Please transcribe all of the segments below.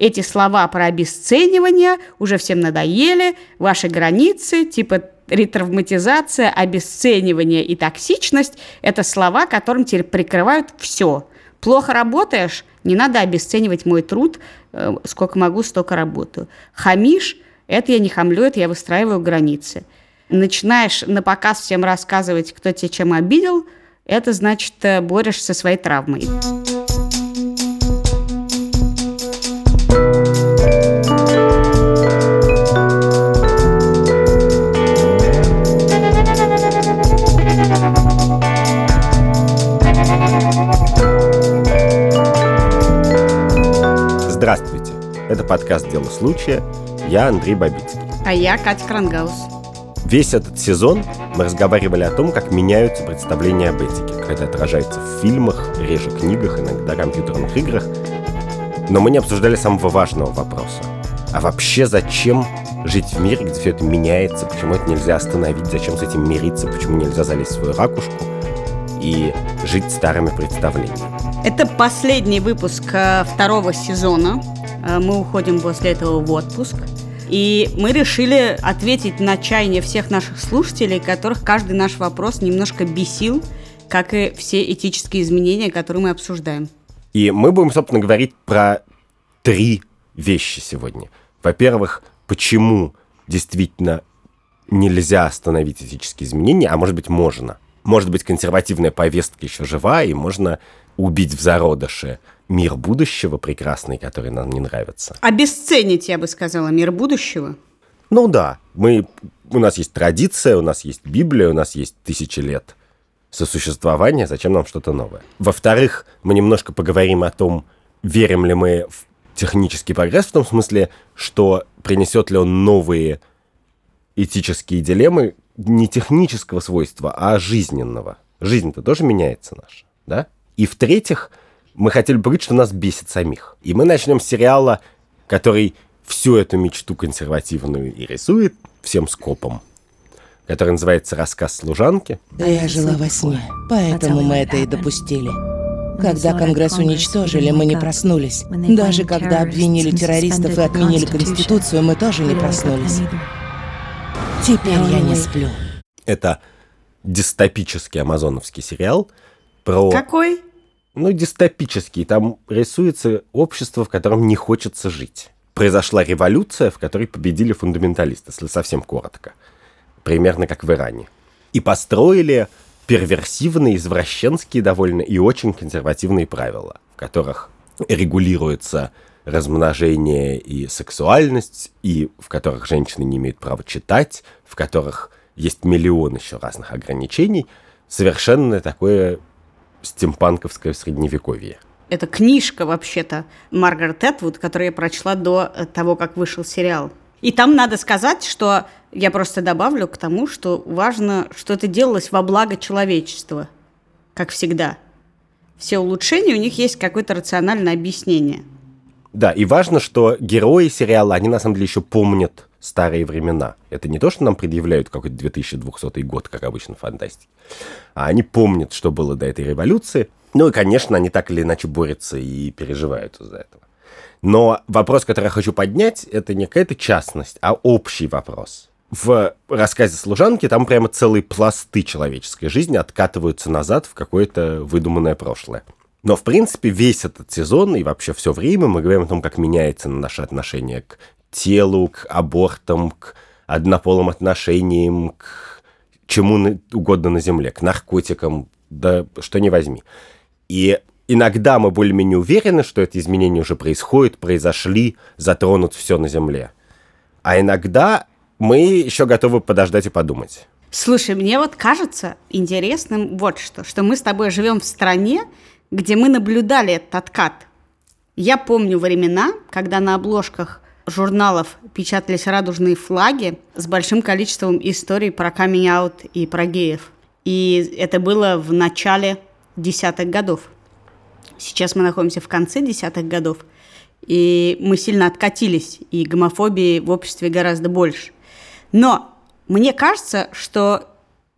эти слова про обесценивание уже всем надоели, ваши границы, типа ретравматизация, обесценивание и токсичность – это слова, которым теперь прикрывают все. Плохо работаешь – не надо обесценивать мой труд, э, сколько могу, столько работаю. Хамишь – это я не хамлю, это я выстраиваю границы. Начинаешь на показ всем рассказывать, кто тебя чем обидел, это значит, э, борешься со своей травмой. Это подкаст «Дело случая». Я Андрей Бабицкий. А я Катя Крангаус. Весь этот сезон мы разговаривали о том, как меняются представления об этике, как это отражается в фильмах, реже книгах, иногда компьютерных играх. Но мы не обсуждали самого важного вопроса. А вообще зачем жить в мире, где все это меняется, почему это нельзя остановить, зачем с этим мириться, почему нельзя залезть в свою ракушку и жить старыми представлениями. Это последний выпуск э, второго сезона мы уходим после этого в отпуск. И мы решили ответить на чаяние всех наших слушателей, которых каждый наш вопрос немножко бесил, как и все этические изменения, которые мы обсуждаем. И мы будем, собственно, говорить про три вещи сегодня. Во-первых, почему действительно нельзя остановить этические изменения, а может быть, можно. Может быть, консервативная повестка еще жива, и можно убить в зародыше мир будущего прекрасный, который нам не нравится. Обесценить, я бы сказала, мир будущего. Ну да, мы, у нас есть традиция, у нас есть Библия, у нас есть тысячи лет сосуществования, зачем нам что-то новое? Во-вторых, мы немножко поговорим о том, верим ли мы в технический прогресс, в том смысле, что принесет ли он новые этические дилеммы не технического свойства, а жизненного. Жизнь-то тоже меняется наша, да? И в-третьих, мы хотели бы говорить, что нас бесит самих. И мы начнем с сериала, который всю эту мечту консервативную и рисует всем скопом, который называется «Рассказ служанки». Я жила во сне, поэтому мы это и допустили. Когда Конгресс уничтожили, мы не проснулись. Даже когда обвинили террористов и отменили Конституцию, мы тоже не проснулись. Теперь я не сплю. Это дистопический амазоновский сериал про... Какой? Ну, дистопический. Там рисуется общество, в котором не хочется жить. Произошла революция, в которой победили фундаменталисты, если совсем коротко. Примерно как в Иране. И построили перверсивные, извращенские довольно и очень консервативные правила, в которых регулируется размножение и сексуальность, и в которых женщины не имеют права читать, в которых есть миллион еще разных ограничений, совершенно такое стимпанковское средневековье. Это книжка, вообще-то, Маргарет Этвуд, которую я прочла до э, того, как вышел сериал. И там надо сказать, что я просто добавлю к тому, что важно, что это делалось во благо человечества, как всегда. Все улучшения, у них есть какое-то рациональное объяснение. Да, и важно, что герои сериала, они на самом деле еще помнят старые времена. Это не то, что нам предъявляют какой-то 2200 год, как обычно в фантастике, а они помнят, что было до этой революции. Ну и, конечно, они так или иначе борются и переживают из-за этого. Но вопрос, который я хочу поднять, это не какая-то частность, а общий вопрос. В рассказе «Служанки» там прямо целые пласты человеческой жизни откатываются назад в какое-то выдуманное прошлое. Но, в принципе, весь этот сезон и вообще все время мы говорим о том, как меняется наше отношение к телу, к абортам, к однополым отношениям, к чему угодно на Земле, к наркотикам, да что не возьми. И иногда мы более-менее уверены, что эти изменения уже происходят, произошли, затронут все на Земле. А иногда мы еще готовы подождать и подумать. Слушай, мне вот кажется интересным вот что, что мы с тобой живем в стране, где мы наблюдали этот откат. Я помню времена, когда на обложках журналов печатались радужные флаги с большим количеством историй про камень-аут и про геев. И это было в начале десятых годов. Сейчас мы находимся в конце десятых годов, и мы сильно откатились, и гомофобии в обществе гораздо больше. Но мне кажется, что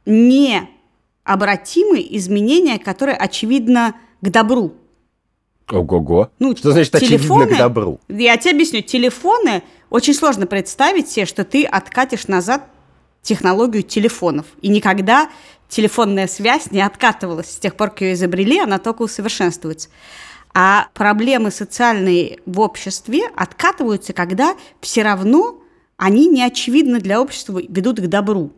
необратимы изменения, которые, очевидно, к добру. Ого-го. Ну, Что значит очевидно к добру? Я тебе объясню. Телефоны, очень сложно представить себе, что ты откатишь назад технологию телефонов. И никогда телефонная связь не откатывалась. С тех пор, как ее изобрели, она только усовершенствуется. А проблемы социальные в обществе откатываются, когда все равно они не очевидно для общества ведут к добру.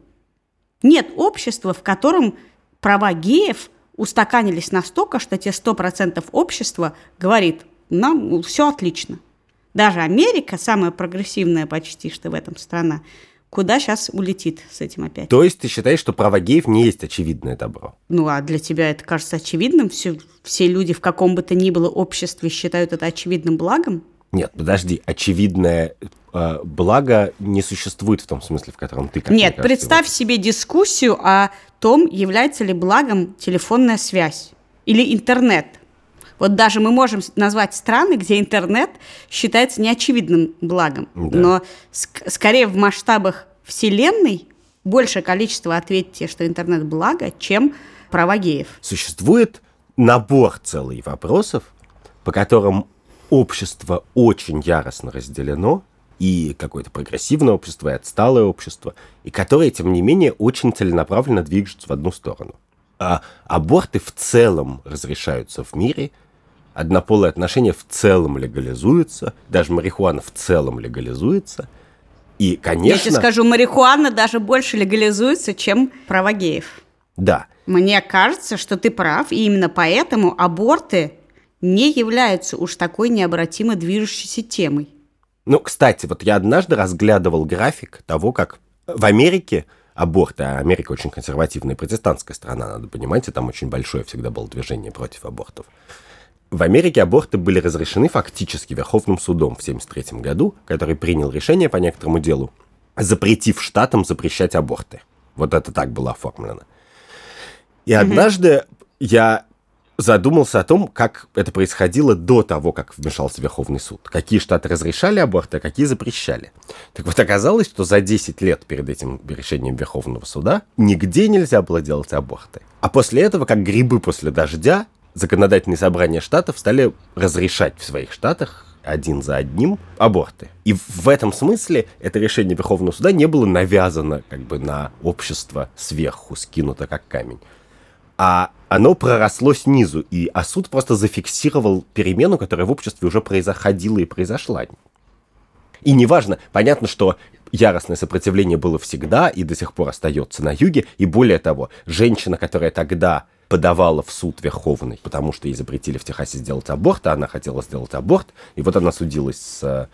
Нет общества, в котором права геев устаканились настолько, что те 100% общества говорит, нам все отлично. Даже Америка, самая прогрессивная почти что в этом страна, куда сейчас улетит с этим опять. То есть ты считаешь, что права геев не есть очевидное добро? Ну, а для тебя это кажется очевидным? Все, все люди в каком бы то ни было обществе считают это очевидным благом? Нет, подожди, очевидное э, благо не существует в том смысле, в котором ты... Как Нет, кажется, представь вот. себе дискуссию о том, является ли благом телефонная связь или интернет. Вот даже мы можем назвать страны, где интернет считается неочевидным благом. Да. Но ск- скорее в масштабах Вселенной большее количество ответите, что интернет благо, чем права геев. Существует набор целый вопросов, по которым общество очень яростно разделено, и какое-то прогрессивное общество, и отсталое общество, и которые, тем не менее, очень целенаправленно движутся в одну сторону. А аборты в целом разрешаются в мире, однополые отношения в целом легализуются, даже марихуана в целом легализуется. И, Я конечно... тебе скажу, марихуана даже больше легализуется, чем права геев. Да, Мне кажется, что ты прав, и именно поэтому аборты не являются уж такой необратимо движущейся темой. Ну, кстати, вот я однажды разглядывал график того, как в Америке аборты, а Америка очень консервативная протестантская страна, надо понимать, и там очень большое всегда было движение против абортов. В Америке аборты были разрешены фактически Верховным судом в 1973 году, который принял решение по некоторому делу, запретив штатам запрещать аборты. Вот это так было оформлено. И однажды я задумался о том, как это происходило до того, как вмешался Верховный суд. Какие штаты разрешали аборты, а какие запрещали. Так вот, оказалось, что за 10 лет перед этим решением Верховного суда нигде нельзя было делать аборты. А после этого, как грибы после дождя, законодательные собрания штатов стали разрешать в своих штатах один за одним аборты. И в этом смысле это решение Верховного суда не было навязано как бы на общество сверху, скинуто как камень а оно проросло снизу, и а суд просто зафиксировал перемену, которая в обществе уже происходила и произошла. И неважно, понятно, что яростное сопротивление было всегда и до сих пор остается на юге, и более того, женщина, которая тогда подавала в суд Верховный, потому что ей запретили в Техасе сделать аборт, а она хотела сделать аборт, и вот она судилась с э,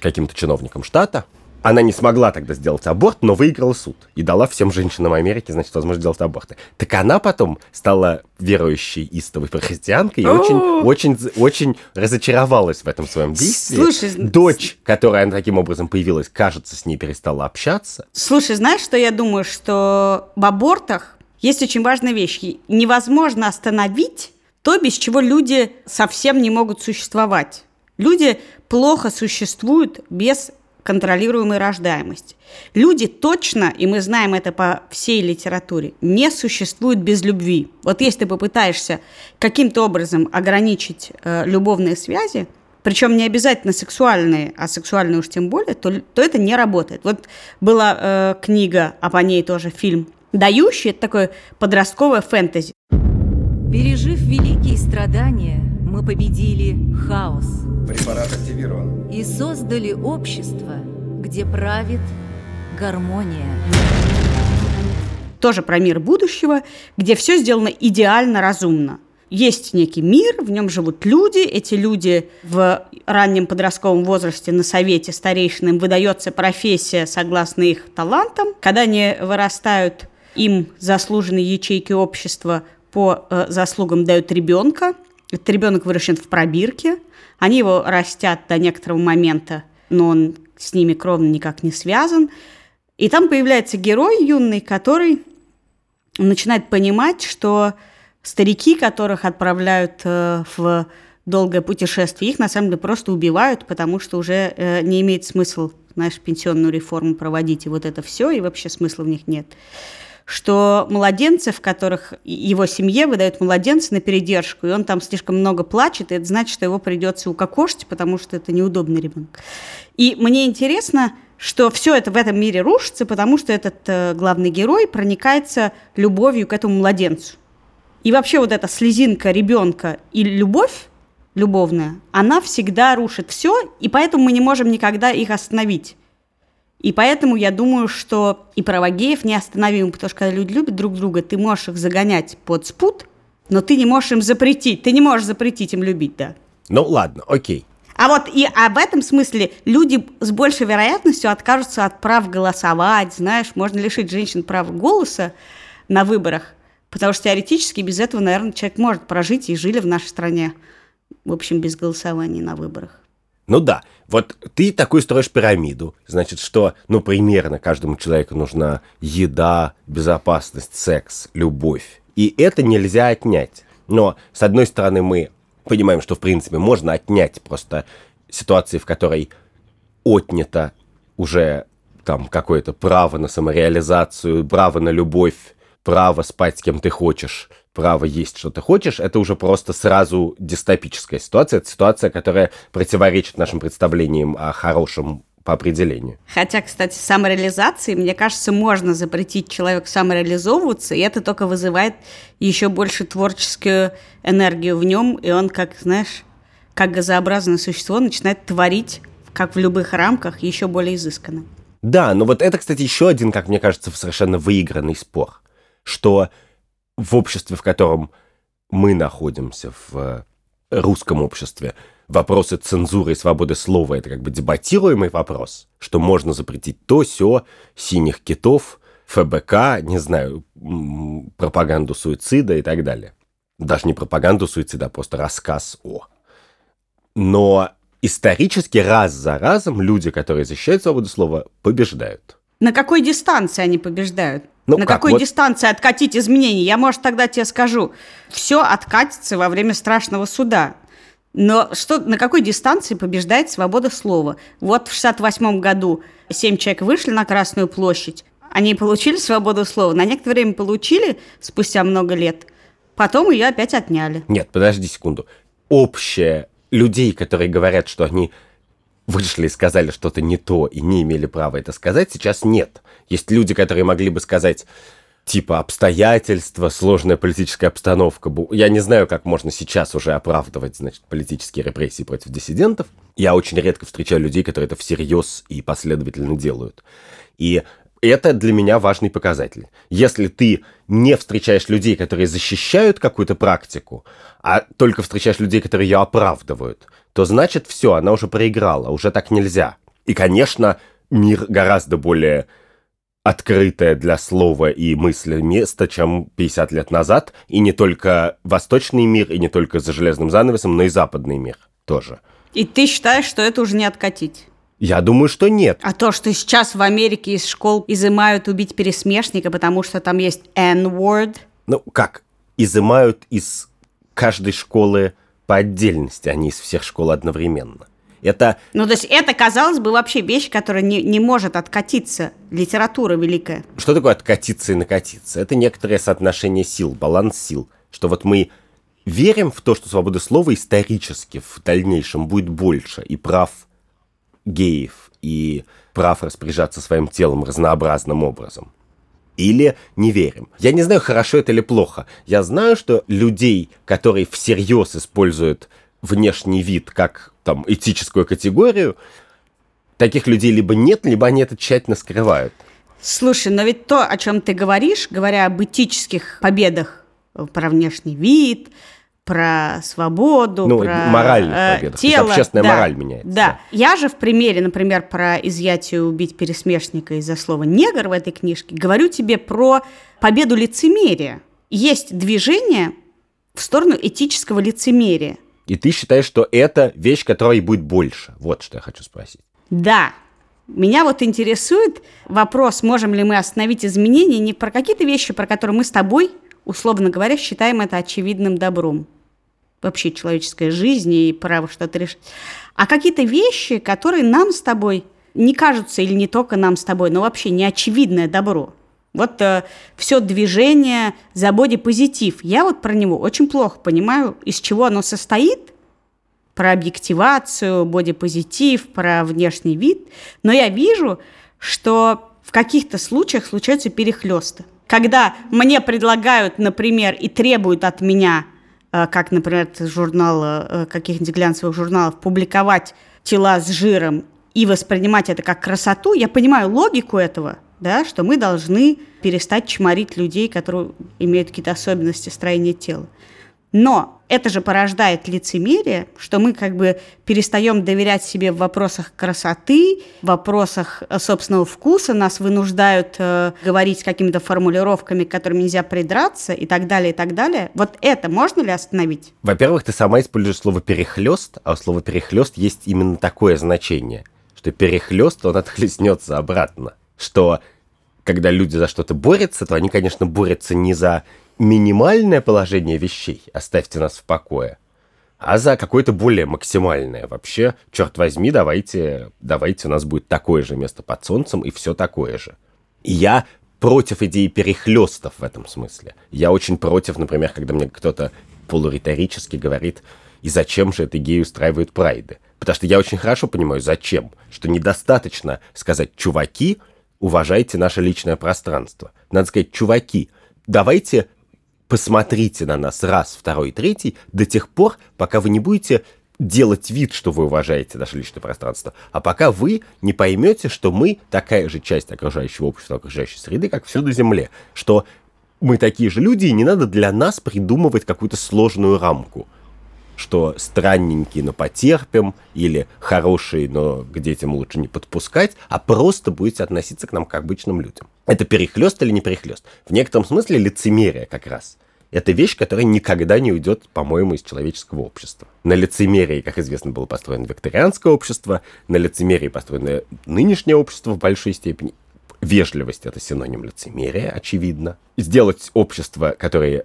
каким-то чиновником штата, она не смогла тогда сделать аборт, но выиграла суд и дала всем женщинам Америки, значит, возможность делать аборты. Так она потом стала верующей истовой христианкой и очень, очень, очень разочаровалась в этом своем действии. Слушай, Дочь, которая таким образом появилась, кажется, с ней перестала общаться. Слушай, знаешь, что я думаю? Что в абортах есть очень важная вещь. Невозможно остановить то, без чего люди совсем не могут существовать. Люди плохо существуют без контролируемой рождаемости. Люди точно, и мы знаем это по всей литературе, не существуют без любви. Вот если ты попытаешься каким-то образом ограничить э, любовные связи, причем не обязательно сексуальные, а сексуальные уж тем более, то, то это не работает. Вот была э, книга, а по ней тоже фильм «Дающий», это такое подростковое фэнтези. Пережив великие страдания, мы победили хаос Препарат активирован. и создали общество, где правит гармония. тоже про мир будущего, где все сделано идеально разумно. Есть некий мир, в нем живут люди, эти люди в раннем подростковом возрасте на совете старейшин им выдается профессия согласно их талантам. Когда они вырастают, им заслуженные ячейки общества по э, заслугам дают ребенка. Этот ребенок выращен в пробирке. Они его растят до некоторого момента, но он с ними кровно никак не связан. И там появляется герой юный, который начинает понимать, что старики, которых отправляют э, в долгое путешествие, их на самом деле просто убивают, потому что уже э, не имеет смысла, знаешь, пенсионную реформу проводить и вот это все, и вообще смысла в них нет. Что младенцы, в которых его семье выдают младенца на передержку, и он там слишком много плачет, и это значит, что его придется укокошить, потому что это неудобный ребенок. И мне интересно, что все это в этом мире рушится, потому что этот э, главный герой проникается любовью к этому младенцу. И вообще вот эта слезинка ребенка и любовь любовная, она всегда рушит все, и поэтому мы не можем никогда их остановить. И поэтому я думаю, что и правогеев неостановимы, потому что когда люди любят друг друга, ты можешь их загонять под спут, но ты не можешь им запретить. Ты не можешь запретить им любить, да. Ну ладно, окей. А вот и а в этом смысле люди с большей вероятностью откажутся от прав голосовать, знаешь, можно лишить женщин права голоса на выборах, потому что теоретически без этого, наверное, человек может прожить и жили в нашей стране, в общем, без голосования на выборах. Ну да, вот ты такой строишь пирамиду, значит, что, ну, примерно каждому человеку нужна еда, безопасность, секс, любовь. И это нельзя отнять. Но, с одной стороны, мы понимаем, что, в принципе, можно отнять просто ситуации, в которой отнято уже там какое-то право на самореализацию, право на любовь, право спать с кем ты хочешь, право есть, что ты хочешь, это уже просто сразу дистопическая ситуация. Это ситуация, которая противоречит нашим представлениям о хорошем по определению. Хотя, кстати, самореализации, мне кажется, можно запретить человеку самореализовываться, и это только вызывает еще больше творческую энергию в нем, и он, как, знаешь, как газообразное существо, начинает творить, как в любых рамках, еще более изысканно. Да, но вот это, кстати, еще один, как мне кажется, совершенно выигранный спор, что в обществе, в котором мы находимся, в русском обществе, вопросы цензуры и свободы слова – это как бы дебатируемый вопрос, что можно запретить то, все, синих китов, ФБК, не знаю, пропаганду суицида и так далее. Даже не пропаганду суицида, а просто рассказ о. Но исторически раз за разом люди, которые защищают свободу слова, побеждают. На какой дистанции они побеждают? Ну, на как, какой вот- дистанции откатить изменения? Я, может, тогда тебе скажу. Все откатится во время страшного суда. Но что, на какой дистанции побеждает свобода слова? Вот в 68 году семь человек вышли на Красную площадь. Они получили свободу слова. На некоторое время получили, спустя много лет. Потом ее опять отняли. Нет, подожди секунду. Общее людей, которые говорят, что они вышли и сказали что-то не то и не имели права это сказать, сейчас нет. Есть люди, которые могли бы сказать, типа обстоятельства, сложная политическая обстановка. Я не знаю, как можно сейчас уже оправдывать, значит, политические репрессии против диссидентов. Я очень редко встречаю людей, которые это всерьез и последовательно делают. И это для меня важный показатель. Если ты не встречаешь людей, которые защищают какую-то практику, а только встречаешь людей, которые ее оправдывают, то значит все, она уже проиграла, уже так нельзя. И, конечно, мир гораздо более открытое для слова и мысли место, чем 50 лет назад. И не только восточный мир, и не только за железным занавесом, но и западный мир тоже. И ты считаешь, что это уже не откатить? Я думаю, что нет. А то, что сейчас в Америке из школ изымают убить пересмешника, потому что там есть N-word, Ну, как? Изымают из каждой школы по отдельности, а не из всех школ одновременно. Это Ну, то есть это, казалось бы, вообще вещь, которая не, не может откатиться. Литература великая. Что такое откатиться и накатиться? Это некоторое соотношение сил, баланс сил. Что вот мы верим в то, что свобода слова исторически в дальнейшем будет больше, и прав геев, и прав распоряжаться своим телом разнообразным образом. Или не верим. Я не знаю, хорошо это или плохо. Я знаю, что людей, которые всерьез используют внешний вид как там этическую категорию, таких людей либо нет, либо они это тщательно скрывают. Слушай, но ведь то, о чем ты говоришь, говоря об этических победах про внешний вид, про свободу, Ну, про моральных э, победах. Тело. общественная да, мораль меняется. Да. Я же в примере, например, про изъятие убить пересмешника из-за слова негр в этой книжке, говорю тебе про победу лицемерия. Есть движение в сторону этического лицемерия. И ты считаешь, что это вещь, которой будет больше. Вот что я хочу спросить. Да. Меня вот интересует вопрос, можем ли мы остановить изменения не про какие-то вещи, про которые мы с тобой, условно говоря, считаем это очевидным добром. Вообще человеческая жизнь и право что-то решить. А какие-то вещи, которые нам с тобой не кажутся, или не только нам с тобой, но вообще не очевидное добро. Вот э, все движение за бодипозитив. Я вот про него очень плохо понимаю, из чего оно состоит, про объективацию, бодипозитив, про внешний вид. Но я вижу, что в каких-то случаях случаются перехлесты. Когда мне предлагают, например, и требуют от меня, э, как, например, журнала, э, каких-нибудь глянцевых журналов, публиковать тела с жиром и воспринимать это как красоту, я понимаю логику этого – да, что мы должны перестать чморить людей, которые имеют какие-то особенности строения тела. Но это же порождает лицемерие, что мы как бы перестаем доверять себе в вопросах красоты, в вопросах э, собственного вкуса, нас вынуждают э, говорить какими-то формулировками, к которым нельзя придраться и так далее, и так далее. Вот это можно ли остановить? Во-первых, ты сама используешь слово «перехлест», а у слова «перехлест» есть именно такое значение, что перехлест, он отхлестнется обратно, что когда люди за что-то борются, то они, конечно, борются не за минимальное положение вещей, оставьте нас в покое, а за какое-то более максимальное. Вообще, черт возьми, давайте, давайте у нас будет такое же место под солнцем и все такое же. И я против идеи перехлестов в этом смысле. Я очень против, например, когда мне кто-то полуриторически говорит, и зачем же эта геи устраивают прайды? Потому что я очень хорошо понимаю, зачем. Что недостаточно сказать «чуваки», уважайте наше личное пространство. Надо сказать, чуваки, давайте посмотрите на нас раз, второй, третий, до тех пор, пока вы не будете делать вид, что вы уважаете наше личное пространство, а пока вы не поймете, что мы такая же часть окружающего общества, окружающей среды, как все на Земле, что мы такие же люди, и не надо для нас придумывать какую-то сложную рамку что странненький, но потерпим, или хороший, но к детям лучше не подпускать, а просто будете относиться к нам как обычным людям. Это перехлест или не перехлест? В некотором смысле лицемерие как раз. Это вещь, которая никогда не уйдет, по-моему, из человеческого общества. На лицемерии, как известно, было построено викторианское общество, на лицемерии построено нынешнее общество в большой степени. Вежливость — это синоним лицемерия, очевидно. Сделать общество, которое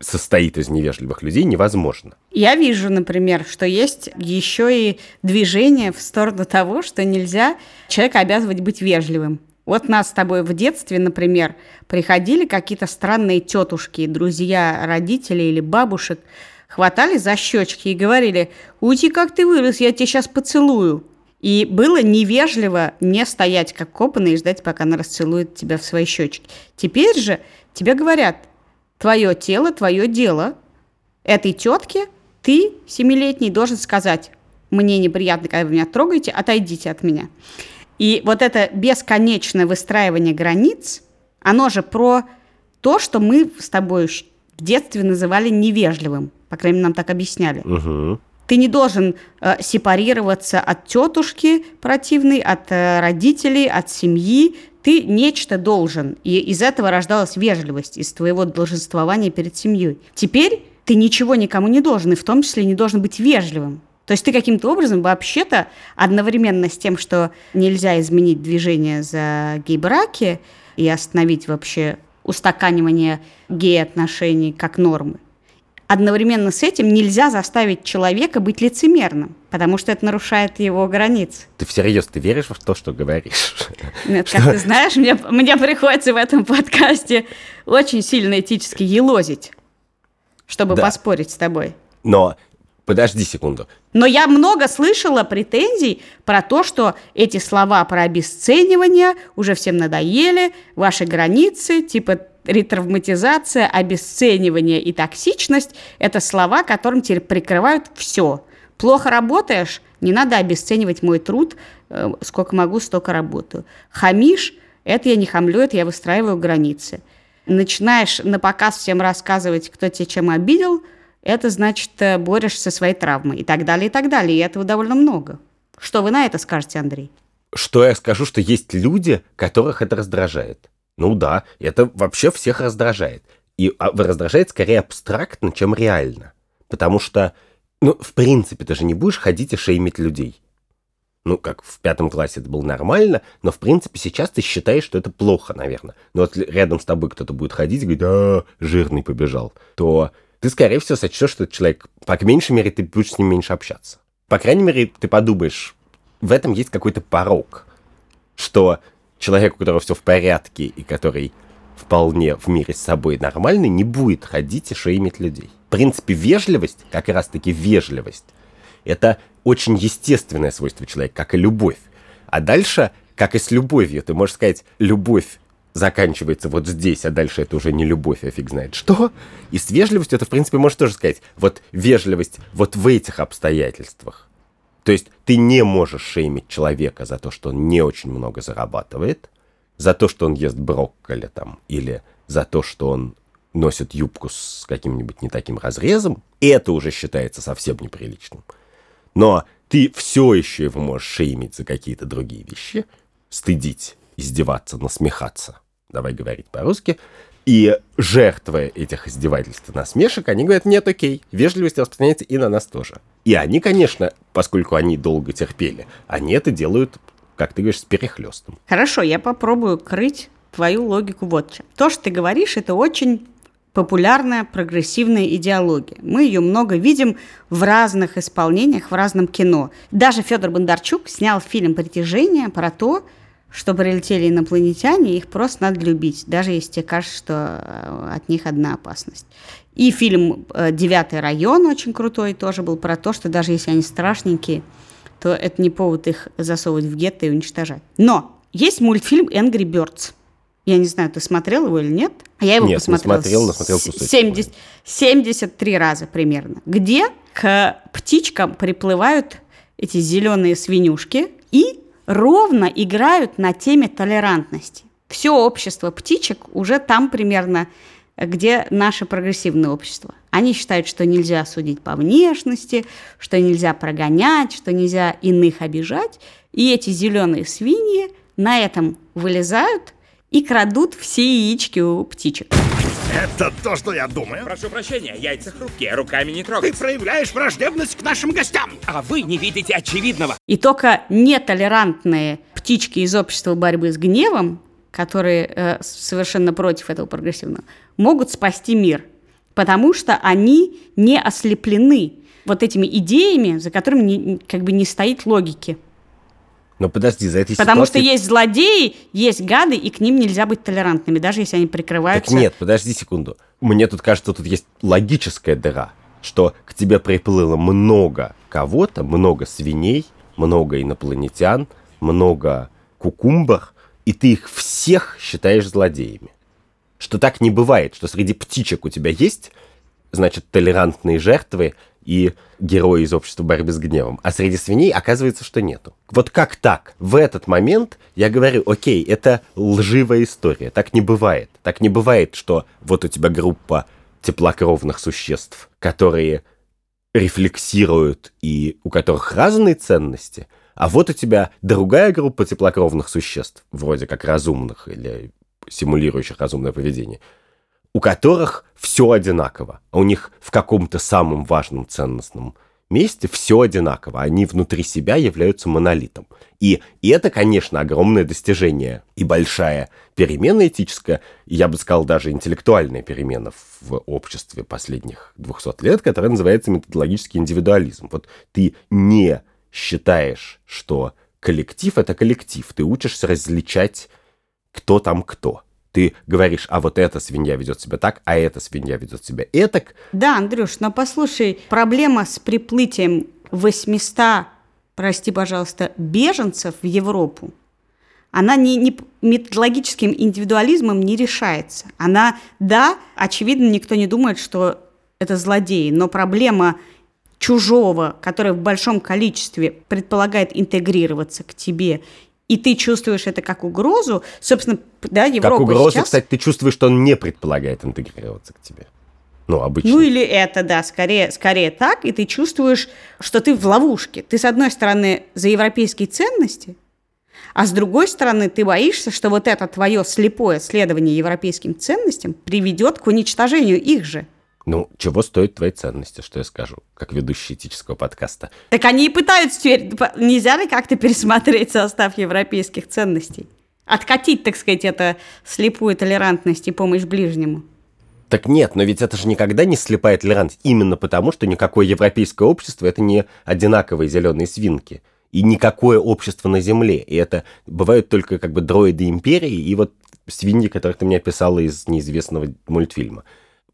состоит из невежливых людей, невозможно. Я вижу, например, что есть еще и движение в сторону того, что нельзя человека обязывать быть вежливым. Вот нас с тобой в детстве, например, приходили какие-то странные тетушки, друзья родителей или бабушек, хватали за щечки и говорили, уйти как ты вырос, я тебя сейчас поцелую. И было невежливо не стоять как копанный и ждать, пока она расцелует тебя в свои щечки. Теперь же тебе говорят, Твое тело, твое дело. Этой тетке ты, семилетний, должен сказать, мне неприятно, когда вы меня трогаете, отойдите от меня. И вот это бесконечное выстраивание границ, оно же про то, что мы с тобой в детстве называли невежливым. По крайней мере, нам так объясняли. Угу. Ты не должен э, сепарироваться от тетушки противной, от э, родителей, от семьи ты нечто должен, и из этого рождалась вежливость, из твоего долженствования перед семьей. Теперь ты ничего никому не должен, и в том числе не должен быть вежливым. То есть ты каким-то образом вообще-то одновременно с тем, что нельзя изменить движение за гей-браки и остановить вообще устаканивание гей-отношений как нормы, одновременно с этим нельзя заставить человека быть лицемерным, потому что это нарушает его границы. Ты всерьез, ты веришь в то, что говоришь? Нет, как ты знаешь, мне, мне приходится в этом подкасте очень сильно этически елозить, чтобы да. поспорить с тобой. Но Подожди секунду. Но я много слышала претензий про то, что эти слова про обесценивание уже всем надоели, ваши границы, типа ретравматизация, обесценивание и токсичность – это слова, которым теперь прикрывают все. Плохо работаешь – не надо обесценивать мой труд, э, сколько могу, столько работаю. Хамишь – это я не хамлю, это я выстраиваю границы. Начинаешь на показ всем рассказывать, кто тебя чем обидел, это значит, э, борешься со своей травмой и так далее, и так далее. И этого довольно много. Что вы на это скажете, Андрей? Что я скажу, что есть люди, которых это раздражает. Ну да, это вообще всех раздражает. И а, раздражает скорее абстрактно, чем реально. Потому что, ну, в принципе, ты же не будешь ходить и шеймить людей. Ну, как в пятом классе это было нормально, но, в принципе, сейчас ты считаешь, что это плохо, наверное. Но вот рядом с тобой кто-то будет ходить и говорить, а, жирный побежал, то ты, скорее всего, сочтешь, что этот человек, по меньшей мере, ты будешь с ним меньше общаться. По крайней мере, ты подумаешь, в этом есть какой-то порог, что человек, у которого все в порядке и который вполне в мире с собой нормальный, не будет ходить и шеймить людей. В принципе, вежливость, как раз-таки вежливость, это очень естественное свойство человека, как и любовь. А дальше, как и с любовью, ты можешь сказать, любовь заканчивается вот здесь, а дальше это уже не любовь, а фиг знает что. И с вежливостью это, в принципе, можешь тоже сказать, вот вежливость вот в этих обстоятельствах. То есть ты не можешь шеймить человека за то, что он не очень много зарабатывает, за то, что он ест брокколи там, или за то, что он носит юбку с каким-нибудь не таким разрезом, это уже считается совсем неприличным. Но ты все еще его можешь шеймить за какие-то другие вещи, стыдить, издеваться, насмехаться, давай говорить по-русски, и жертвы этих издевательств и насмешек, они говорят, нет, окей, вежливость распространяется и на нас тоже. И они, конечно, поскольку они долго терпели, они это делают как ты говоришь, с перехлестом. Хорошо, я попробую крыть твою логику вот чем. То, что ты говоришь, это очень популярная прогрессивная идеология. Мы ее много видим в разных исполнениях, в разном кино. Даже Федор Бондарчук снял фильм «Притяжение» про то, что прилетели инопланетяне, их просто надо любить, даже если тебе кажется, что э, от них одна опасность. И фильм э, «Девятый район» очень крутой тоже был про то, что даже если они страшненькие, то это не повод их засовывать в гетто и уничтожать. Но есть мультфильм «Angry Birds». Я не знаю, ты смотрел его или нет. А я его нет, посмотрела. Не смотрел, но смотрел кусочек. 70, 73 раза примерно. Где к птичкам приплывают эти зеленые свинюшки и ровно играют на теме толерантности. Все общество птичек уже там примерно где наше прогрессивное общество. Они считают, что нельзя судить по внешности, что нельзя прогонять, что нельзя иных обижать. И эти зеленые свиньи на этом вылезают и крадут все яички у птичек. Это то, что я думаю. Прошу прощения, яйца хрупкие, руками не трогать. Ты проявляешь враждебность к нашим гостям. А вы не видите очевидного. И только нетолерантные птички из общества борьбы с гневом, которые э, совершенно против этого прогрессивного, могут спасти мир, потому что они не ослеплены вот этими идеями, за которыми не, как бы не стоит логики. Но подожди, за этой Потому ситуацией... что есть злодеи, есть гады, и к ним нельзя быть толерантными, даже если они прикрываются... Так нет, подожди секунду. Мне тут кажется, тут есть логическая дыра, что к тебе приплыло много кого-то, много свиней, много инопланетян, много кукумбар, и ты их всех считаешь злодеями что так не бывает, что среди птичек у тебя есть, значит, толерантные жертвы и герои из общества борьбы с гневом, а среди свиней оказывается, что нету. Вот как так? В этот момент я говорю, окей, это лживая история, так не бывает. Так не бывает, что вот у тебя группа теплокровных существ, которые рефлексируют и у которых разные ценности, а вот у тебя другая группа теплокровных существ, вроде как разумных или симулирующих разумное поведение, у которых все одинаково. А у них в каком-то самом важном ценностном месте все одинаково. Они внутри себя являются монолитом. И, и это, конечно, огромное достижение и большая перемена этическая, я бы сказал, даже интеллектуальная перемена в обществе последних 200 лет, которая называется методологический индивидуализм. Вот ты не считаешь, что коллектив — это коллектив. Ты учишься различать кто там кто. Ты говоришь, а вот эта свинья ведет себя так, а эта свинья ведет себя этак. Да, Андрюш, но послушай, проблема с приплытием 800, прости, пожалуйста, беженцев в Европу, она не, не методологическим индивидуализмом не решается. Она, да, очевидно, никто не думает, что это злодеи, но проблема чужого, который в большом количестве предполагает интегрироваться к тебе и ты чувствуешь это как угрозу, собственно, да, Европа Как угрозу, сейчас... кстати, ты чувствуешь, что он не предполагает интегрироваться к тебе. Ну, обычно. Ну, или это, да, скорее, скорее так, и ты чувствуешь, что ты в ловушке. Ты, с одной стороны, за европейские ценности, а с другой стороны, ты боишься, что вот это твое слепое следование европейским ценностям приведет к уничтожению их же. Ну, чего стоят твои ценности, что я скажу, как ведущий этического подкаста? Так они и пытаются теперь, нельзя ли как-то пересмотреть состав европейских ценностей? Откатить, так сказать, это слепую толерантность и помощь ближнему. Так нет, но ведь это же никогда не слепая толерантность, именно потому, что никакое европейское общество это не одинаковые зеленые свинки. и никакое общество на Земле. И это бывают только как бы дроиды империи и вот свиньи, которых ты мне описала из неизвестного мультфильма.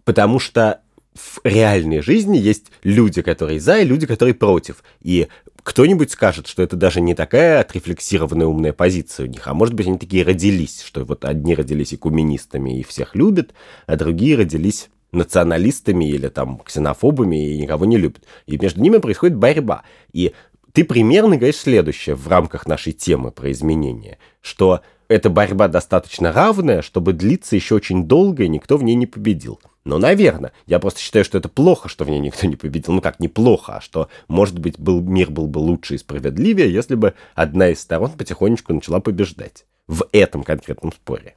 Потому что в реальной жизни есть люди, которые за, и люди, которые против. И кто-нибудь скажет, что это даже не такая отрефлексированная умная позиция у них, а может быть они такие родились, что вот одни родились экуменистами и всех любят, а другие родились националистами или там ксенофобами и никого не любят. И между ними происходит борьба. И ты примерно говоришь следующее в рамках нашей темы про изменения, что эта борьба достаточно равная, чтобы длиться еще очень долго, и никто в ней не победил. Но, наверное, я просто считаю, что это плохо, что в ней никто не победил. Ну как, неплохо, а что, может быть, был, мир был бы лучше и справедливее, если бы одна из сторон потихонечку начала побеждать в этом конкретном споре.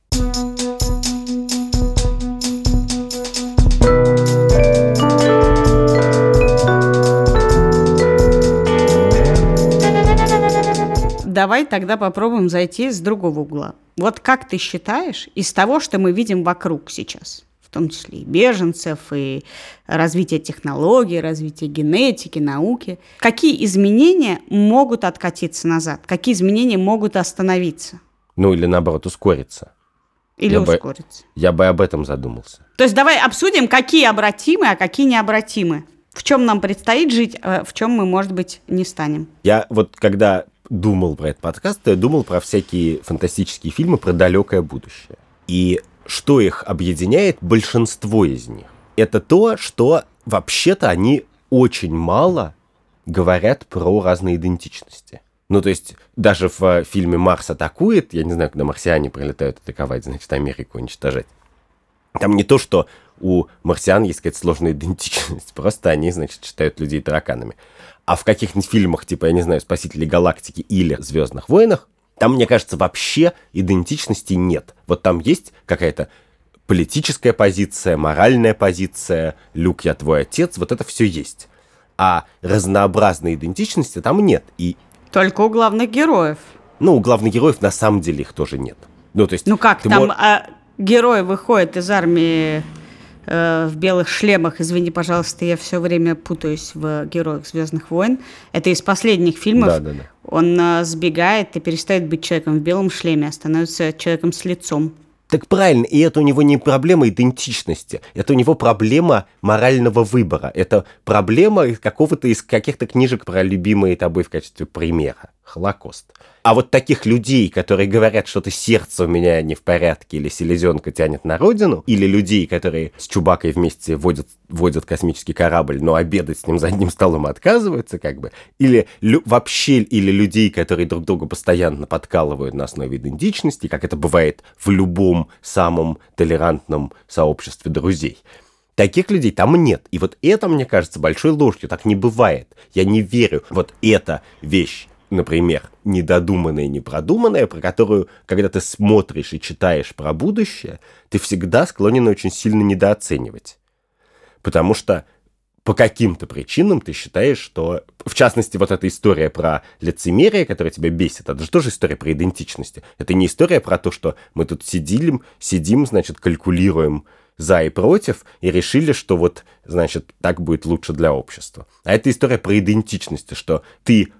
Давай тогда попробуем зайти с другого угла. Вот как ты считаешь, из того, что мы видим вокруг сейчас, в том числе и беженцев, и развитие технологий, развитие генетики, науки, какие изменения могут откатиться назад? Какие изменения могут остановиться? Ну или наоборот ускориться. Или Я бы- ускориться? Я бы об этом задумался. То есть давай обсудим, какие обратимы, а какие необратимы. В чем нам предстоит жить, а в чем мы, может быть, не станем. Я вот когда думал про этот подкаст, то я думал про всякие фантастические фильмы про далекое будущее. И что их объединяет, большинство из них, это то, что вообще-то они очень мало говорят про разные идентичности. Ну, то есть, даже в фильме «Марс атакует», я не знаю, когда марсиане прилетают атаковать, значит, Америку уничтожать, там не то, что у марсиан есть какая-то сложная идентичность, просто они, значит, считают людей тараканами. А в каких-нибудь фильмах, типа, я не знаю, «Спасители галактики» или «Звездных войнах», там, мне кажется, вообще идентичности нет. Вот там есть какая-то политическая позиция, моральная позиция, Люк, я твой отец, вот это все есть. А разнообразной идентичности там нет. И, Только у главных героев. ну, у главных героев на самом деле их тоже нет. Ну, то есть... Ну как, там мо- а, герой выходит из армии э, в белых шлемах. Извини, пожалуйста, я все время путаюсь в героях Звездных войн. Это из последних фильмов. Да-да-да. Он э, сбегает и перестает быть человеком в белом шлеме, а становится человеком с лицом. Так правильно, и это у него не проблема идентичности, это у него проблема морального выбора, это проблема какого-то из каких-то книжек про любимые тобой в качестве примера. Холокост. А вот таких людей, которые говорят, что-то сердце у меня не в порядке, или селезенка тянет на родину, или людей, которые с Чубакой вместе водят, водят космический корабль, но обедать с ним за одним столом отказываются, как бы, или лю- вообще, или людей, которые друг друга постоянно подкалывают на основе идентичности, как это бывает в любом самом толерантном сообществе друзей. Таких людей там нет. И вот это, мне кажется, большой ложью. Так не бывает. Я не верю. Вот эта вещь, например, недодуманная, непродуманная, про которую, когда ты смотришь и читаешь про будущее, ты всегда склонен очень сильно недооценивать. Потому что по каким-то причинам ты считаешь, что... В частности, вот эта история про лицемерие, которая тебя бесит, это же тоже история про идентичности. Это не история про то, что мы тут сидим, сидим, значит, калькулируем за и против, и решили, что вот, значит, так будет лучше для общества. А это история про идентичность, что ты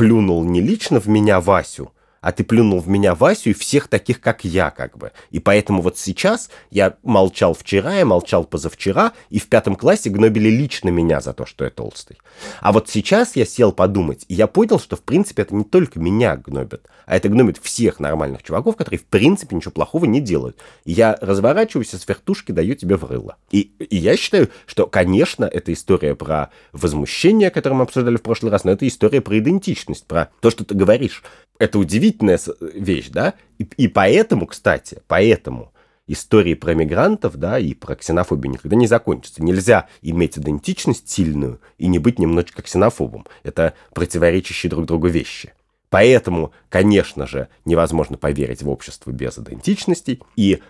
плюнул не лично в меня, Васю, а ты плюнул в меня, Васю, и всех таких, как я, как бы. И поэтому вот сейчас я молчал вчера, я молчал позавчера, и в пятом классе гнобили лично меня за то, что я толстый. А вот сейчас я сел подумать, и я понял, что, в принципе, это не только меня гнобят, а это гнобит всех нормальных чуваков, которые, в принципе, ничего плохого не делают. И я разворачиваюсь и с вертушки даю тебе в рыло. И, и я считаю, что, конечно, это история про возмущение, которое мы обсуждали в прошлый раз, но это история про идентичность, про то, что ты говоришь. Это удивительная вещь, да? И, и поэтому, кстати, поэтому истории про мигрантов, да, и про ксенофобию никогда не закончатся. Нельзя иметь идентичность сильную и не быть немножечко ксенофобом. Это противоречащие друг другу вещи. Поэтому, конечно же, невозможно поверить в общество без идентичностей. И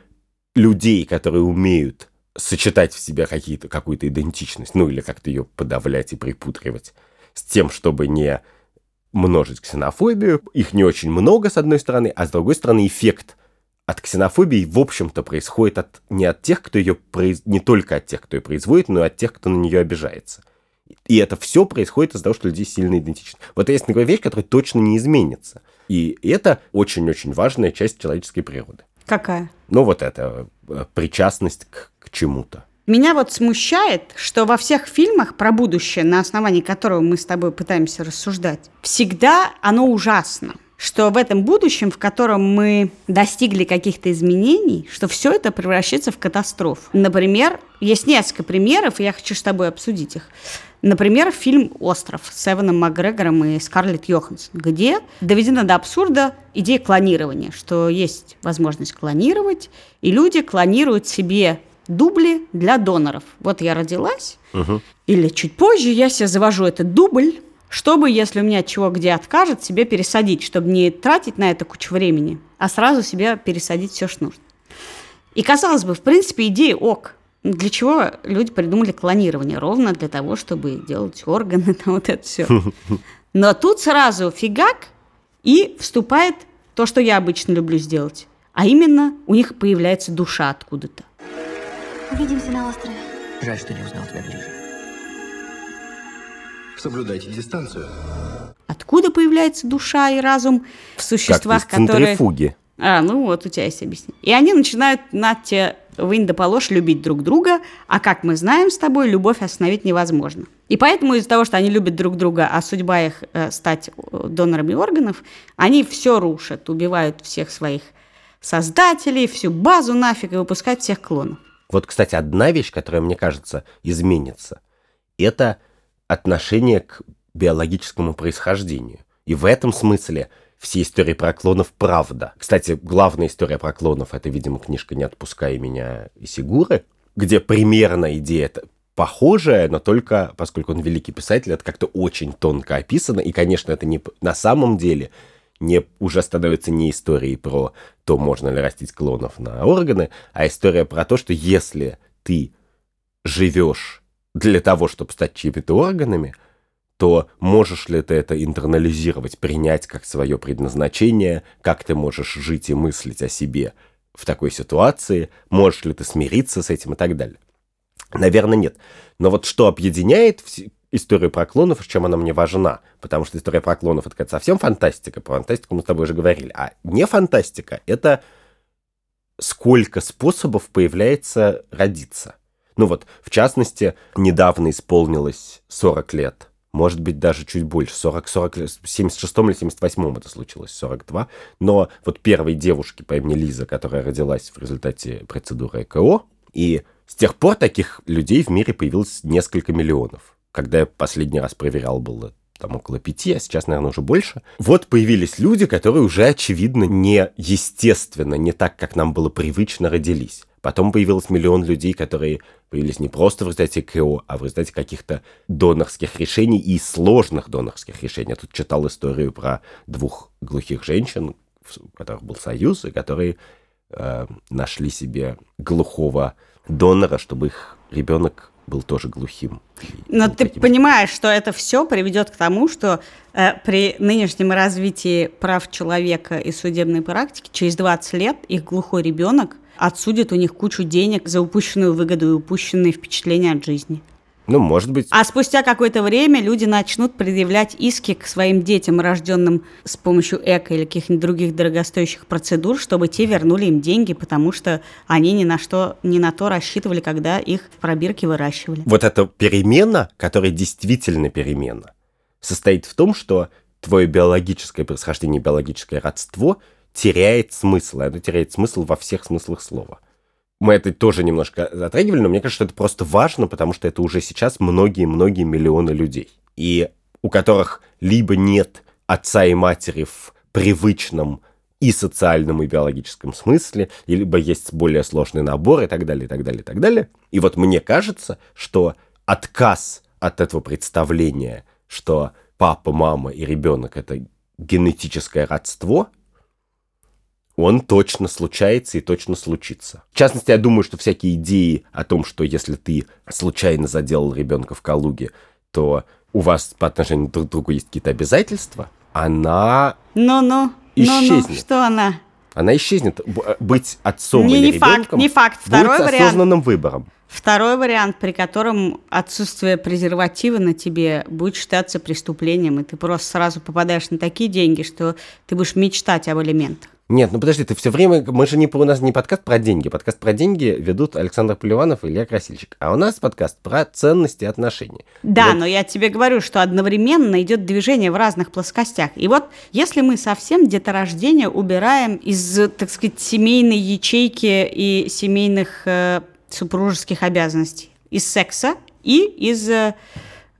людей, которые умеют сочетать в себя какие-то, какую-то идентичность, ну или как-то ее подавлять и припутривать с тем, чтобы не множить ксенофобию. Их не очень много, с одной стороны, а с другой стороны, эффект от ксенофобии, в общем-то, происходит от, не от тех, кто ее произ... не только от тех, кто ее производит, но и от тех, кто на нее обижается. И это все происходит из-за того, что люди сильно идентичны. Вот есть такая вещь, которая точно не изменится. И это очень-очень важная часть человеческой природы. Какая? Ну, вот это э, причастность к, к чему-то. Меня вот смущает, что во всех фильмах про будущее, на основании которого мы с тобой пытаемся рассуждать, всегда оно ужасно. Что в этом будущем, в котором мы достигли каких-то изменений, что все это превращается в катастрофу. Например, есть несколько примеров, и я хочу с тобой обсудить их. Например, фильм «Остров» с Эваном Макгрегором и Скарлетт Йоханссон, где доведена до абсурда идея клонирования, что есть возможность клонировать, и люди клонируют себе дубли для доноров. Вот я родилась, Угу. или чуть позже я себе завожу этот дубль, чтобы, если у меня чего где откажет, себе пересадить, чтобы не тратить на это кучу времени, а сразу себе пересадить все, что нужно. И казалось бы, в принципе, идея ок. Ну, Для чего люди придумали клонирование? Ровно для того, чтобы делать органы, там вот это все. Но тут сразу фигак, и вступает то, что я обычно люблю сделать. А именно, у них появляется душа откуда-то. Увидимся на острове. Жаль, что не узнал тебя ближе. Соблюдайте дистанцию. Откуда появляется душа и разум в Как существах, из которые... центрифуги. А, ну вот у тебя есть объяснение. И они начинают на те вынь да положь любить друг друга, а как мы знаем с тобой, любовь остановить невозможно. И поэтому из-за того, что они любят друг друга, а судьба их э, стать э, донорами органов, они все рушат, убивают всех своих создателей, всю базу нафиг и выпускают всех клонов. Вот, кстати, одна вещь, которая, мне кажется, изменится, это отношение к биологическому происхождению. И в этом смысле все истории про клонов правда. Кстати, главная история про клонов это, видимо, книжка «Не отпускай меня» и Сигуры, где примерно идея похожая, но только поскольку он великий писатель, это как-то очень тонко описано. И, конечно, это не на самом деле не, уже становится не историей про то, можно ли растить клонов на органы, а история про то, что если ты живешь для того, чтобы стать чьими-то органами, то можешь ли ты это интернализировать, принять как свое предназначение, как ты можешь жить и мыслить о себе в такой ситуации, можешь ли ты смириться с этим и так далее. Наверное, нет. Но вот что объединяет историю про клонов, чем она мне важна? Потому что история про клонов это совсем фантастика, про фантастику мы с тобой уже говорили. А не фантастика, это сколько способов появляется родиться. Ну вот, в частности, недавно исполнилось 40 лет. Может быть, даже чуть больше. 40, 40 лет. В 76-м или 78-м это случилось, 42. Но вот первой девушке по имени Лиза, которая родилась в результате процедуры ЭКО, и с тех пор таких людей в мире появилось несколько миллионов. Когда я последний раз проверял, было там около пяти, а сейчас, наверное, уже больше. Вот появились люди, которые уже, очевидно, не естественно, не так, как нам было привычно, родились. Потом появилось миллион людей, которые появились не просто в результате КО, а в результате каких-то донорских решений и сложных донорских решений. Я тут читал историю про двух глухих женщин, у которых был союз, и которые э, нашли себе глухого донора, чтобы их ребенок был тоже глухим. Но ты таким понимаешь, что это все приведет к тому, что э, при нынешнем развитии прав человека и судебной практики через 20 лет их глухой ребенок отсудит у них кучу денег за упущенную выгоду и упущенные впечатления от жизни. Ну, может быть, А спустя какое-то время люди начнут предъявлять иски к своим детям, рожденным с помощью эко или каких-нибудь других дорогостоящих процедур, чтобы те вернули им деньги, потому что они ни на что, ни на то рассчитывали, когда их в пробирке выращивали. вот эта перемена, которая действительно перемена, состоит в том, что твое биологическое происхождение, биологическое родство теряет смысл. Оно теряет смысл во всех смыслах слова. Мы это тоже немножко затрагивали, но мне кажется, что это просто важно, потому что это уже сейчас многие-многие миллионы людей. И у которых либо нет отца и матери в привычном и социальном, и биологическом смысле, либо есть более сложный набор и так далее, и так далее, и так далее. И вот мне кажется, что отказ от этого представления, что папа, мама и ребенок это генетическое родство, он точно случается и точно случится. В частности, я думаю, что всякие идеи о том, что если ты случайно заделал ребенка в Калуге, то у вас по отношению друг к другу есть какие-то обязательства, она, Ну-ну, ну-ну, Исчезнет. что она? она исчезнет. Б- Быть отцом Не- или не факт, не факт. будет Второй вариант. осознанным выбором. Второй вариант, при котором отсутствие презерватива на тебе будет считаться преступлением, и ты просто сразу попадаешь на такие деньги, что ты будешь мечтать об элементах. Нет, ну подожди, ты все время, мы же не у нас не подкаст про деньги, подкаст про деньги ведут Александр Поливанов и Илья Красильщик, а у нас подкаст про ценности и отношения. Да, вот. но я тебе говорю, что одновременно идет движение в разных плоскостях. И вот если мы совсем деторождение убираем из, так сказать, семейной ячейки и семейных э, супружеских обязанностей, из секса и из э,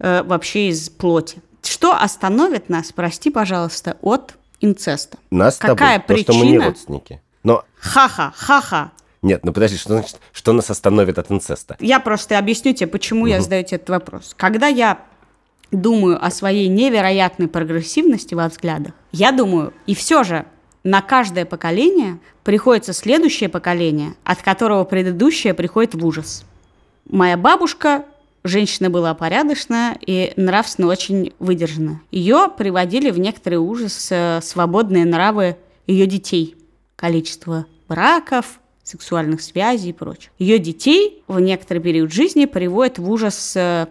э вообще из плоти, что остановит нас, прости, пожалуйста, от инцеста. Нас Какая тобой, причина? То, что мы не родственники. Но... Ха-ха, ха-ха. Нет, ну подожди, что значит, что нас остановит от инцеста? Я просто объясню тебе, почему угу. я задаю тебе этот вопрос. Когда я думаю о своей невероятной прогрессивности во взглядах, я думаю, и все же на каждое поколение приходится следующее поколение, от которого предыдущее приходит в ужас. Моя бабушка Женщина была порядочная и нравственно очень выдержана. Ее приводили в некоторый ужас э, свободные нравы ее детей. Количество браков, сексуальных связей и прочее. Ее детей в некоторый период жизни приводит в ужас э,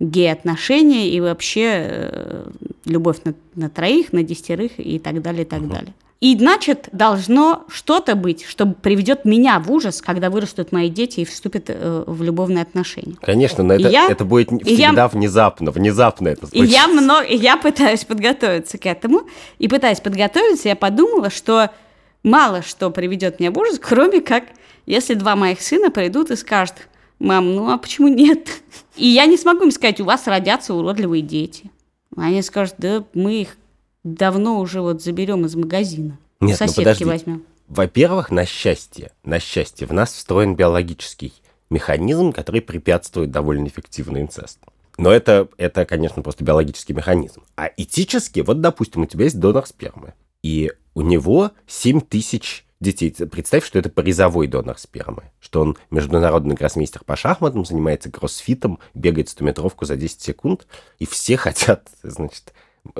гей-отношения и вообще э, любовь на, на троих, на десятерых и так далее, и так угу. далее. И значит, должно что-то быть, что приведет меня в ужас, когда вырастут мои дети и вступят э, в любовные отношения. Конечно, но это, я, это будет всегда я, внезапно, внезапно это случится. И я, много, я пытаюсь подготовиться к этому, и пытаясь подготовиться, я подумала, что мало что приведет меня в ужас, кроме как, если два моих сына придут и скажут, мам, ну а почему нет? И я не смогу им сказать, у вас родятся уродливые дети. Они скажут, да мы их давно уже вот заберем из магазина. Нет, Соседки ну подожди. возьмем. Во-первых, на счастье, на счастье, в нас встроен биологический механизм, который препятствует довольно эффективный инцест. Но это, это, конечно, просто биологический механизм. А этически, вот, допустим, у тебя есть донор спермы, и у него 7 тысяч детей. Представь, что это призовой донор спермы, что он международный гроссмейстер по шахматам, занимается кроссфитом, бегает 100-метровку за 10 секунд, и все хотят, значит,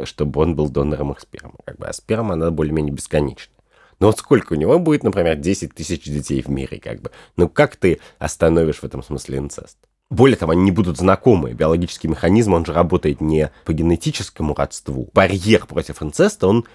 чтобы он был донором их спермы. Как бы, а сперма, она более-менее бесконечна. Но вот сколько у него будет, например, 10 тысяч детей в мире, как бы. Ну как ты остановишь в этом смысле инцест? Более того, они не будут знакомы. Биологический механизм, он же работает не по генетическому родству. Барьер против инцеста, он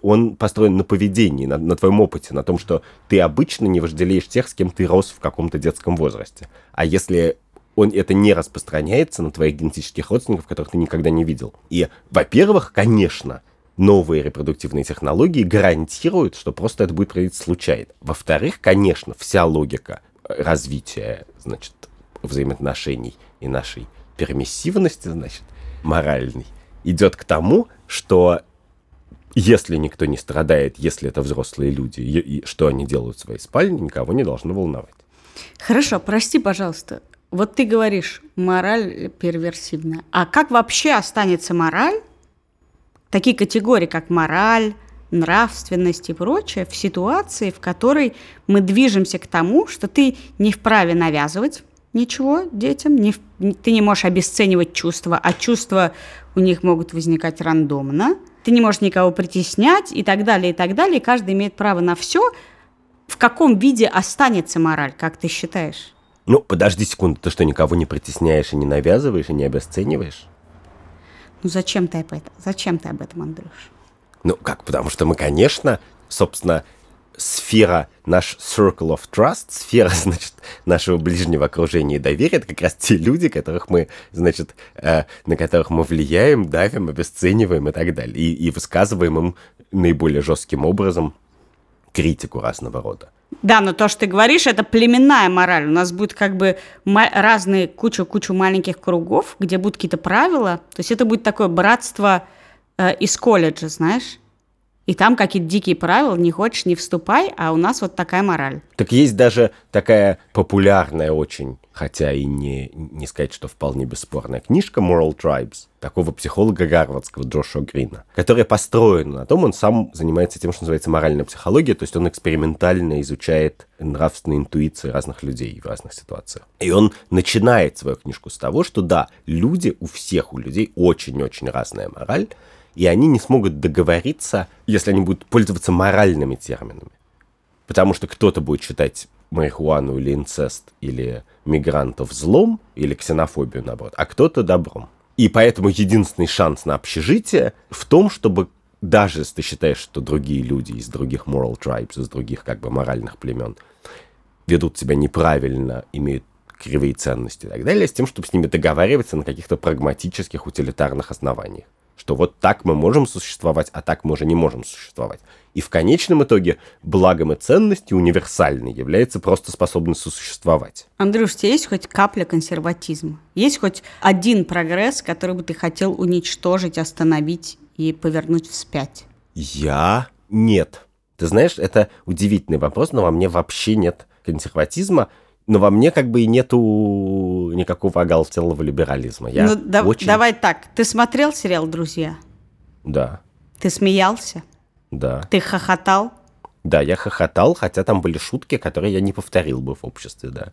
он построен на поведении, на, на твоем опыте, на том, что ты обычно не вожделеешь тех, с кем ты рос в каком-то детском возрасте. А если он, это не распространяется на твоих генетических родственников, которых ты никогда не видел. И, во-первых, конечно, новые репродуктивные технологии гарантируют, что просто это будет происходить случайно. Во-вторых, конечно, вся логика развития, значит, взаимоотношений и нашей пермиссивности, значит, моральной, идет к тому, что если никто не страдает, если это взрослые люди, и, и что они делают в своей спальне, никого не должно волновать. Хорошо, прости, пожалуйста, вот ты говоришь, мораль перверсивная. А как вообще останется мораль? Такие категории, как мораль, нравственность и прочее, в ситуации, в которой мы движемся к тому, что ты не вправе навязывать ничего детям, не, ты не можешь обесценивать чувства, а чувства у них могут возникать рандомно, ты не можешь никого притеснять и так далее, и так далее, и каждый имеет право на все. В каком виде останется мораль, как ты считаешь? Ну, подожди секунду, ты что, никого не притесняешь и не навязываешь, и не обесцениваешь? Ну, зачем ты об этом? Зачем ты об этом, Андрюш? Ну, как, потому что мы, конечно, собственно, сфера, наш circle of trust, сфера, значит, нашего ближнего окружения и доверия, это как раз те люди, которых мы, значит, э, на которых мы влияем, давим, обесцениваем и так далее. И, и высказываем им наиболее жестким образом критику разного рода. Да, но то, что ты говоришь, это племенная мораль. У нас будет как бы разные кучу-кучу маленьких кругов, где будут какие-то правила. То есть это будет такое братство э, из колледжа, знаешь? И там какие-то дикие правила, не хочешь, не вступай, а у нас вот такая мораль. Так есть даже такая популярная очень, хотя и не, не сказать, что вполне бесспорная книжка Moral Tribes, такого психолога гарвардского Джошуа Грина, которая построена на том, он сам занимается тем, что называется моральная психология, то есть он экспериментально изучает нравственные интуиции разных людей в разных ситуациях. И он начинает свою книжку с того, что да, люди, у всех у людей очень-очень разная мораль, и они не смогут договориться, если они будут пользоваться моральными терминами. Потому что кто-то будет считать марихуану или инцест, или мигрантов злом, или ксенофобию, наоборот, а кто-то добром. И поэтому единственный шанс на общежитие в том, чтобы даже если ты считаешь, что другие люди из других moral tribes, из других как бы моральных племен ведут себя неправильно, имеют кривые ценности и так далее, с тем, чтобы с ними договариваться на каких-то прагматических, утилитарных основаниях. Что вот так мы можем существовать, а так мы уже не можем существовать. И в конечном итоге благом и ценностью универсальной является просто способность сосуществовать. Андрюш, у тебя есть хоть капля консерватизма? Есть хоть один прогресс, который бы ты хотел уничтожить, остановить и повернуть вспять? Я? Нет. Ты знаешь, это удивительный вопрос, но во мне вообще нет консерватизма, но во мне как бы и нету никакого оголтелого либерализма. Я ну, да, очень... давай так. Ты смотрел сериал «Друзья»? Да. Ты смеялся? Да. Ты хохотал? Да, я хохотал, хотя там были шутки, которые я не повторил бы в обществе, да.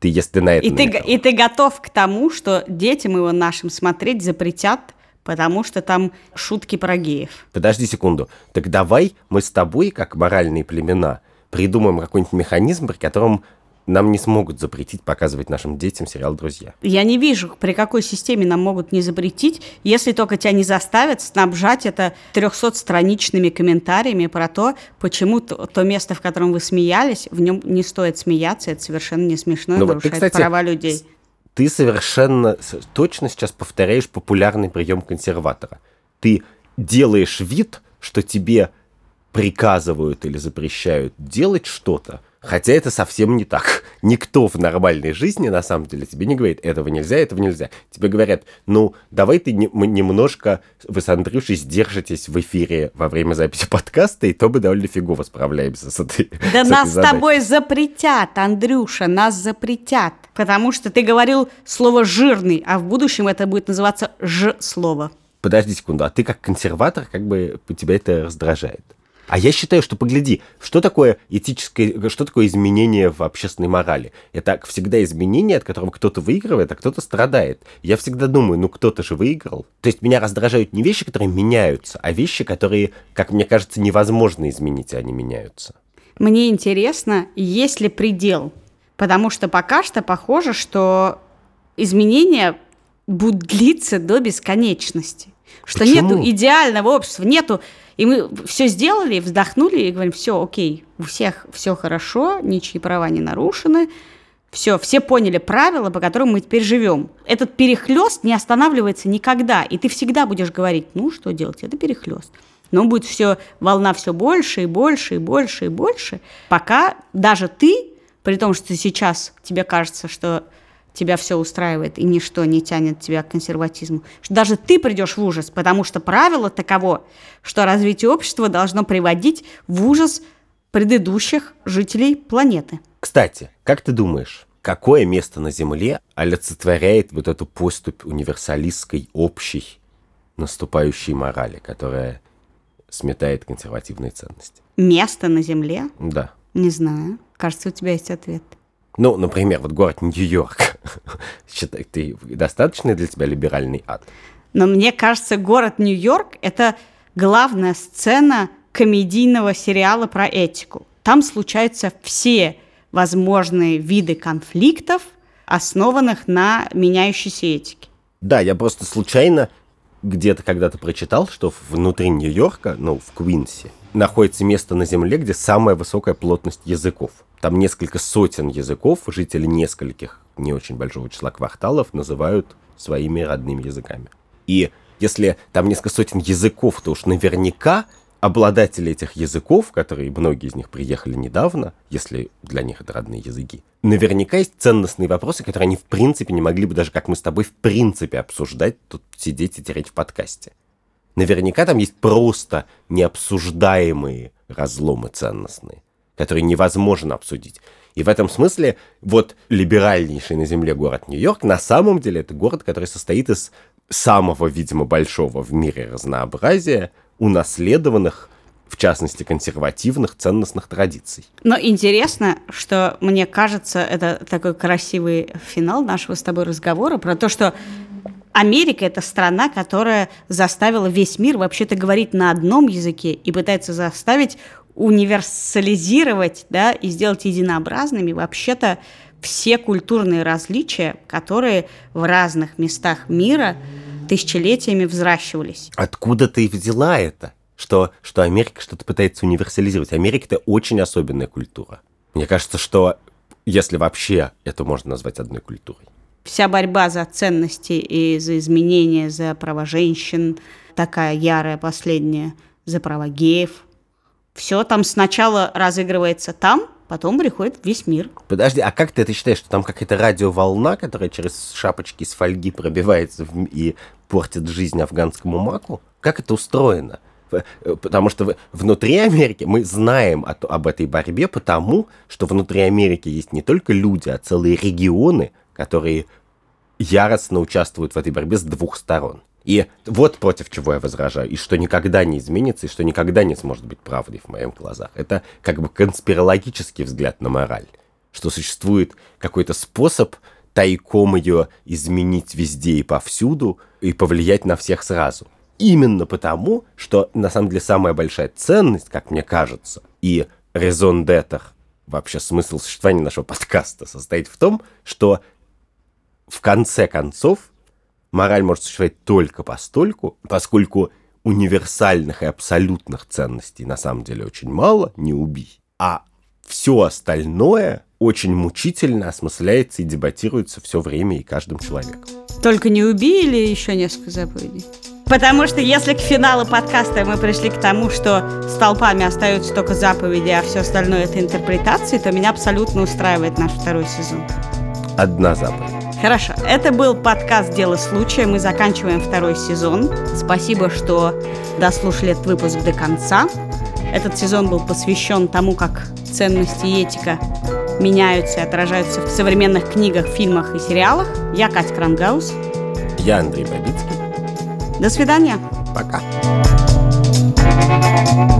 Ты, если на это и ты, и ты готов к тому, что детям его нашим смотреть запретят, потому что там шутки про геев. Подожди секунду. Так давай мы с тобой, как моральные племена, придумаем какой-нибудь механизм, при котором нам не смогут запретить показывать нашим детям сериал «Друзья». Я не вижу, при какой системе нам могут не запретить, если только тебя не заставят снабжать это 300-страничными комментариями про то, почему то, то место, в котором вы смеялись, в нем не стоит смеяться, это совершенно не смешно, ну, нарушает вот ты, кстати, права людей. Ты совершенно точно сейчас повторяешь популярный прием консерватора. Ты делаешь вид, что тебе приказывают или запрещают делать что-то, Хотя это совсем не так. Никто в нормальной жизни, на самом деле, тебе не говорит, этого нельзя, этого нельзя. Тебе говорят, ну, давай ты не, немножко, вы с Андрюшей сдержитесь в эфире во время записи подкаста, и то мы довольно фигово справляемся с этой Да с нас этой с тобой запретят, Андрюша, нас запретят. Потому что ты говорил слово «жирный», а в будущем это будет называться «ж-слово». Подожди секунду, а ты как консерватор, как бы тебя это раздражает? А я считаю, что погляди, что такое этическое, что такое изменение в общественной морали? Это всегда изменение, от которого кто-то выигрывает, а кто-то страдает. Я всегда думаю, ну кто-то же выиграл. То есть меня раздражают не вещи, которые меняются, а вещи, которые, как мне кажется, невозможно изменить, а они меняются. Мне интересно, есть ли предел? Потому что пока что похоже, что изменения будут длиться до бесконечности. Что Почему? нету идеального общества, нету и мы все сделали, вздохнули и говорим, все, окей, у всех все хорошо, ничьи права не нарушены, все, все поняли правила, по которым мы теперь живем. Этот перехлест не останавливается никогда, и ты всегда будешь говорить, ну что делать, это перехлест. Но будет все, волна все больше и больше и больше и больше, пока даже ты, при том, что сейчас тебе кажется, что тебя все устраивает и ничто не тянет тебя к консерватизму, что даже ты придешь в ужас, потому что правило таково, что развитие общества должно приводить в ужас предыдущих жителей планеты. Кстати, как ты думаешь, какое место на Земле олицетворяет вот эту поступь универсалистской, общей, наступающей морали, которая сметает консервативные ценности? Место на Земле? Да. Не знаю. Кажется, у тебя есть ответ. Ну, например, вот город Нью-Йорк. Считай, ты достаточно для тебя либеральный ад? Но мне кажется, город Нью-Йорк – это главная сцена комедийного сериала про этику. Там случаются все возможные виды конфликтов, основанных на меняющейся этике. Да, я просто случайно где-то когда-то прочитал, что внутри Нью-Йорка, ну, в Квинсе, находится место на Земле, где самая высокая плотность языков. Там несколько сотен языков, жители нескольких не очень большого числа кварталов называют своими родными языками. И если там несколько сотен языков, то уж наверняка обладатели этих языков, которые многие из них приехали недавно, если для них это родные языки, наверняка есть ценностные вопросы, которые они в принципе не могли бы даже, как мы с тобой, в принципе обсуждать, тут сидеть и тереть в подкасте. Наверняка там есть просто необсуждаемые разломы ценностные который невозможно обсудить. И в этом смысле вот либеральнейший на Земле город Нью-Йорк на самом деле это город, который состоит из самого, видимо, большого в мире разнообразия унаследованных в частности, консервативных ценностных традиций. Но интересно, что мне кажется, это такой красивый финал нашего с тобой разговора про то, что Америка – это страна, которая заставила весь мир вообще-то говорить на одном языке и пытается заставить универсализировать да, и сделать единообразными вообще-то все культурные различия, которые в разных местах мира тысячелетиями взращивались. Откуда ты взяла это? Что, что Америка что-то пытается универсализировать. Америка – это очень особенная культура. Мне кажется, что если вообще это можно назвать одной культурой. Вся борьба за ценности и за изменения, за права женщин, такая ярая последняя, за права геев. Все там сначала разыгрывается там, потом приходит весь мир. Подожди, а как ты это считаешь, что там какая-то радиоволна, которая через шапочки из фольги пробивается в- и портит жизнь афганскому маку? Как это устроено? В- э, Потому что внутри Америки мы знаем о- об этой борьбе, потому что внутри Америки есть не только люди, а целые регионы, которые яростно участвуют в этой борьбе с двух сторон. И вот против чего я возражаю, и что никогда не изменится, и что никогда не сможет быть правдой в моих глазах. Это как бы конспирологический взгляд на мораль, что существует какой-то способ тайком ее изменить везде и повсюду и повлиять на всех сразу. Именно потому, что на самом деле самая большая ценность, как мне кажется, и резон d'être, вообще смысл существования нашего подкаста состоит в том, что в конце концов мораль может существовать только постольку, поскольку универсальных и абсолютных ценностей на самом деле очень мало, не убий, а все остальное очень мучительно осмысляется и дебатируется все время и каждым человеком. Только не убей или еще несколько заповедей? Потому что если к финалу подкаста мы пришли к тому, что столпами остаются только заповеди, а все остальное это интерпретации, то меня абсолютно устраивает наш второй сезон. Одна заповедь. Хорошо, это был подкаст «Дело случая». Мы заканчиваем второй сезон. Спасибо, что дослушали этот выпуск до конца. Этот сезон был посвящен тому, как ценности и этика меняются и отражаются в современных книгах, фильмах и сериалах. Я Катя Крангаус. Я Андрей Бабицкий. До свидания. Пока. thank you